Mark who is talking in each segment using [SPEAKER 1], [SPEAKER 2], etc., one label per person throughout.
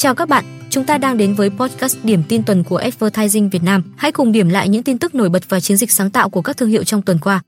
[SPEAKER 1] Chào các bạn, chúng ta đang đến với podcast điểm tin tuần của Advertising Việt Nam. Hãy cùng điểm lại những tin tức nổi bật và chiến dịch sáng tạo của các thương hiệu trong tuần qua.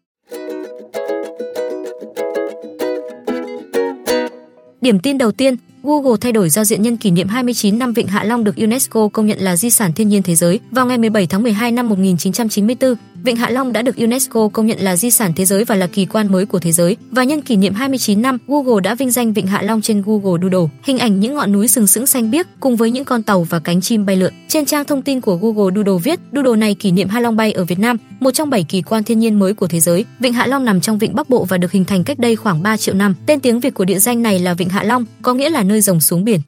[SPEAKER 1] Điểm tin đầu tiên, Google thay đổi giao diện nhân kỷ niệm 29 năm Vịnh Hạ Long được UNESCO công nhận là di sản thiên nhiên thế giới. Vào ngày 17 tháng 12 năm 1994, Vịnh Hạ Long đã được UNESCO công nhận là di sản thế giới và là kỳ quan mới của thế giới. Và nhân kỷ niệm 29 năm, Google đã vinh danh Vịnh Hạ Long trên Google Doodle. Hình ảnh những ngọn núi sừng sững xanh biếc cùng với những con tàu và cánh chim bay lượn. Trên trang thông tin của Google Doodle viết, Doodle này kỷ niệm Hạ Long bay ở Việt Nam, một trong bảy kỳ quan thiên nhiên mới của thế giới. Vịnh Hạ Long nằm trong Vịnh Bắc Bộ và được hình thành cách đây khoảng 3 triệu năm. Tên tiếng Việt của địa danh này là Vịnh Hạ Long, có nghĩa là nơi rồng xuống biển.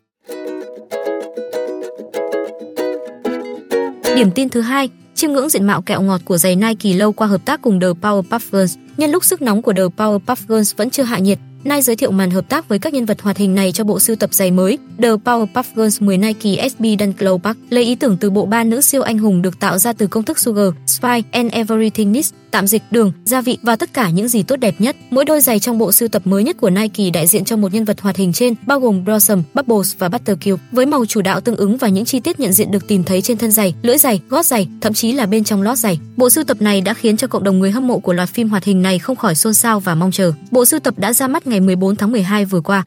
[SPEAKER 1] Điểm tin thứ hai, chiêm ngưỡng diện mạo kẹo ngọt của giày Nike lâu qua hợp tác cùng The Powerpuff Girls. Nhân lúc sức nóng của The Powerpuff Girls vẫn chưa hạ nhiệt, Nike giới thiệu màn hợp tác với các nhân vật hoạt hình này cho bộ sưu tập giày mới The Powerpuff Girls 10 Nike SB Dunk Low Park, lấy ý tưởng từ bộ ba nữ siêu anh hùng được tạo ra từ công thức Sugar, Spice and Everything Needs, tạm dịch đường, gia vị và tất cả những gì tốt đẹp nhất. Mỗi đôi giày trong bộ sưu tập mới nhất của Nike đại diện cho một nhân vật hoạt hình trên, bao gồm Blossom, Bubbles và Buttercup, với màu chủ đạo tương ứng và những chi tiết nhận diện được tìm thấy trên thân giày, lưỡi giày, gót giày, thậm chí là bên trong lót giày. Bộ sưu tập này đã khiến cho cộng đồng người hâm mộ của loạt phim hoạt hình này không khỏi xôn xao và mong chờ. Bộ sưu tập đã ra mắt ngày 14 tháng 12 vừa qua.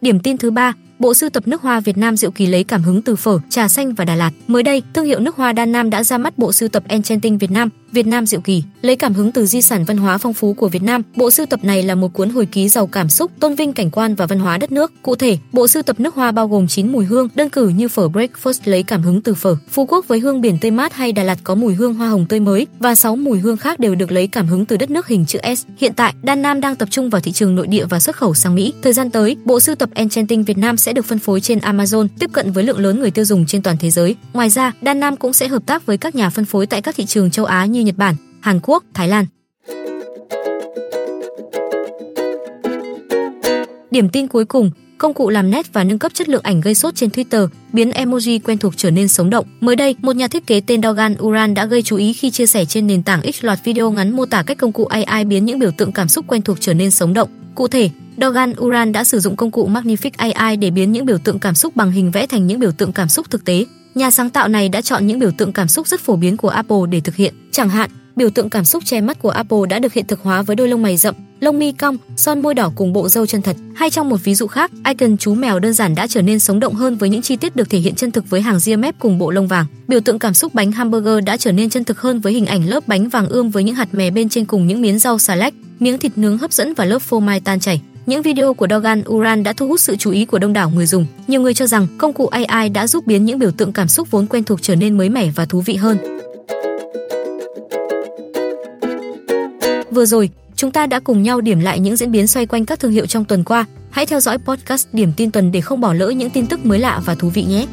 [SPEAKER 1] Điểm tin thứ ba, Bộ sưu tập nước hoa Việt Nam Diệu Kỳ lấy cảm hứng từ phở, trà xanh và Đà Lạt. Mới đây, thương hiệu nước hoa Đan Nam đã ra mắt bộ sưu tập Enchanting Việt Nam, Việt Nam Diệu Kỳ, lấy cảm hứng từ di sản văn hóa phong phú của Việt Nam. Bộ sưu tập này là một cuốn hồi ký giàu cảm xúc, tôn vinh cảnh quan và văn hóa đất nước. Cụ thể, bộ sưu tập nước hoa bao gồm 9 mùi hương, đơn cử như phở breakfast lấy cảm hứng từ phở, Phú Quốc với hương biển tươi mát hay Đà Lạt có mùi hương hoa hồng tươi mới và 6 mùi hương khác đều được lấy cảm hứng từ đất nước hình chữ S. Hiện tại, Đan Nam đang tập trung vào thị trường nội địa và xuất khẩu sang Mỹ. Thời gian tới, bộ sưu tập Enchanting Việt Nam sẽ được phân phối trên Amazon, tiếp cận với lượng lớn người tiêu dùng trên toàn thế giới. Ngoài ra, Đan Nam cũng sẽ hợp tác với các nhà phân phối tại các thị trường châu Á như Nhật Bản, Hàn Quốc, Thái Lan. Điểm tin cuối cùng, công cụ làm nét và nâng cấp chất lượng ảnh gây sốt trên Twitter, biến emoji quen thuộc trở nên sống động. Mới đây, một nhà thiết kế tên Dogan Uran đã gây chú ý khi chia sẻ trên nền tảng X loạt video ngắn mô tả cách công cụ AI biến những biểu tượng cảm xúc quen thuộc trở nên sống động. Cụ thể, Dogan Uran đã sử dụng công cụ Magnific AI để biến những biểu tượng cảm xúc bằng hình vẽ thành những biểu tượng cảm xúc thực tế. Nhà sáng tạo này đã chọn những biểu tượng cảm xúc rất phổ biến của Apple để thực hiện, chẳng hạn biểu tượng cảm xúc che mắt của Apple đã được hiện thực hóa với đôi lông mày rậm, lông mi cong, son môi đỏ cùng bộ râu chân thật. Hay trong một ví dụ khác, icon chú mèo đơn giản đã trở nên sống động hơn với những chi tiết được thể hiện chân thực với hàng ria mép cùng bộ lông vàng. Biểu tượng cảm xúc bánh hamburger đã trở nên chân thực hơn với hình ảnh lớp bánh vàng ươm với những hạt mè bên trên cùng những miếng rau xà lách, miếng thịt nướng hấp dẫn và lớp phô mai tan chảy. Những video của Dogan Uran đã thu hút sự chú ý của đông đảo người dùng. Nhiều người cho rằng công cụ AI đã giúp biến những biểu tượng cảm xúc vốn quen thuộc trở nên mới mẻ và thú vị hơn. Vừa rồi, chúng ta đã cùng nhau điểm lại những diễn biến xoay quanh các thương hiệu trong tuần qua. Hãy theo dõi podcast Điểm tin tuần để không bỏ lỡ những tin tức mới lạ và thú vị nhé.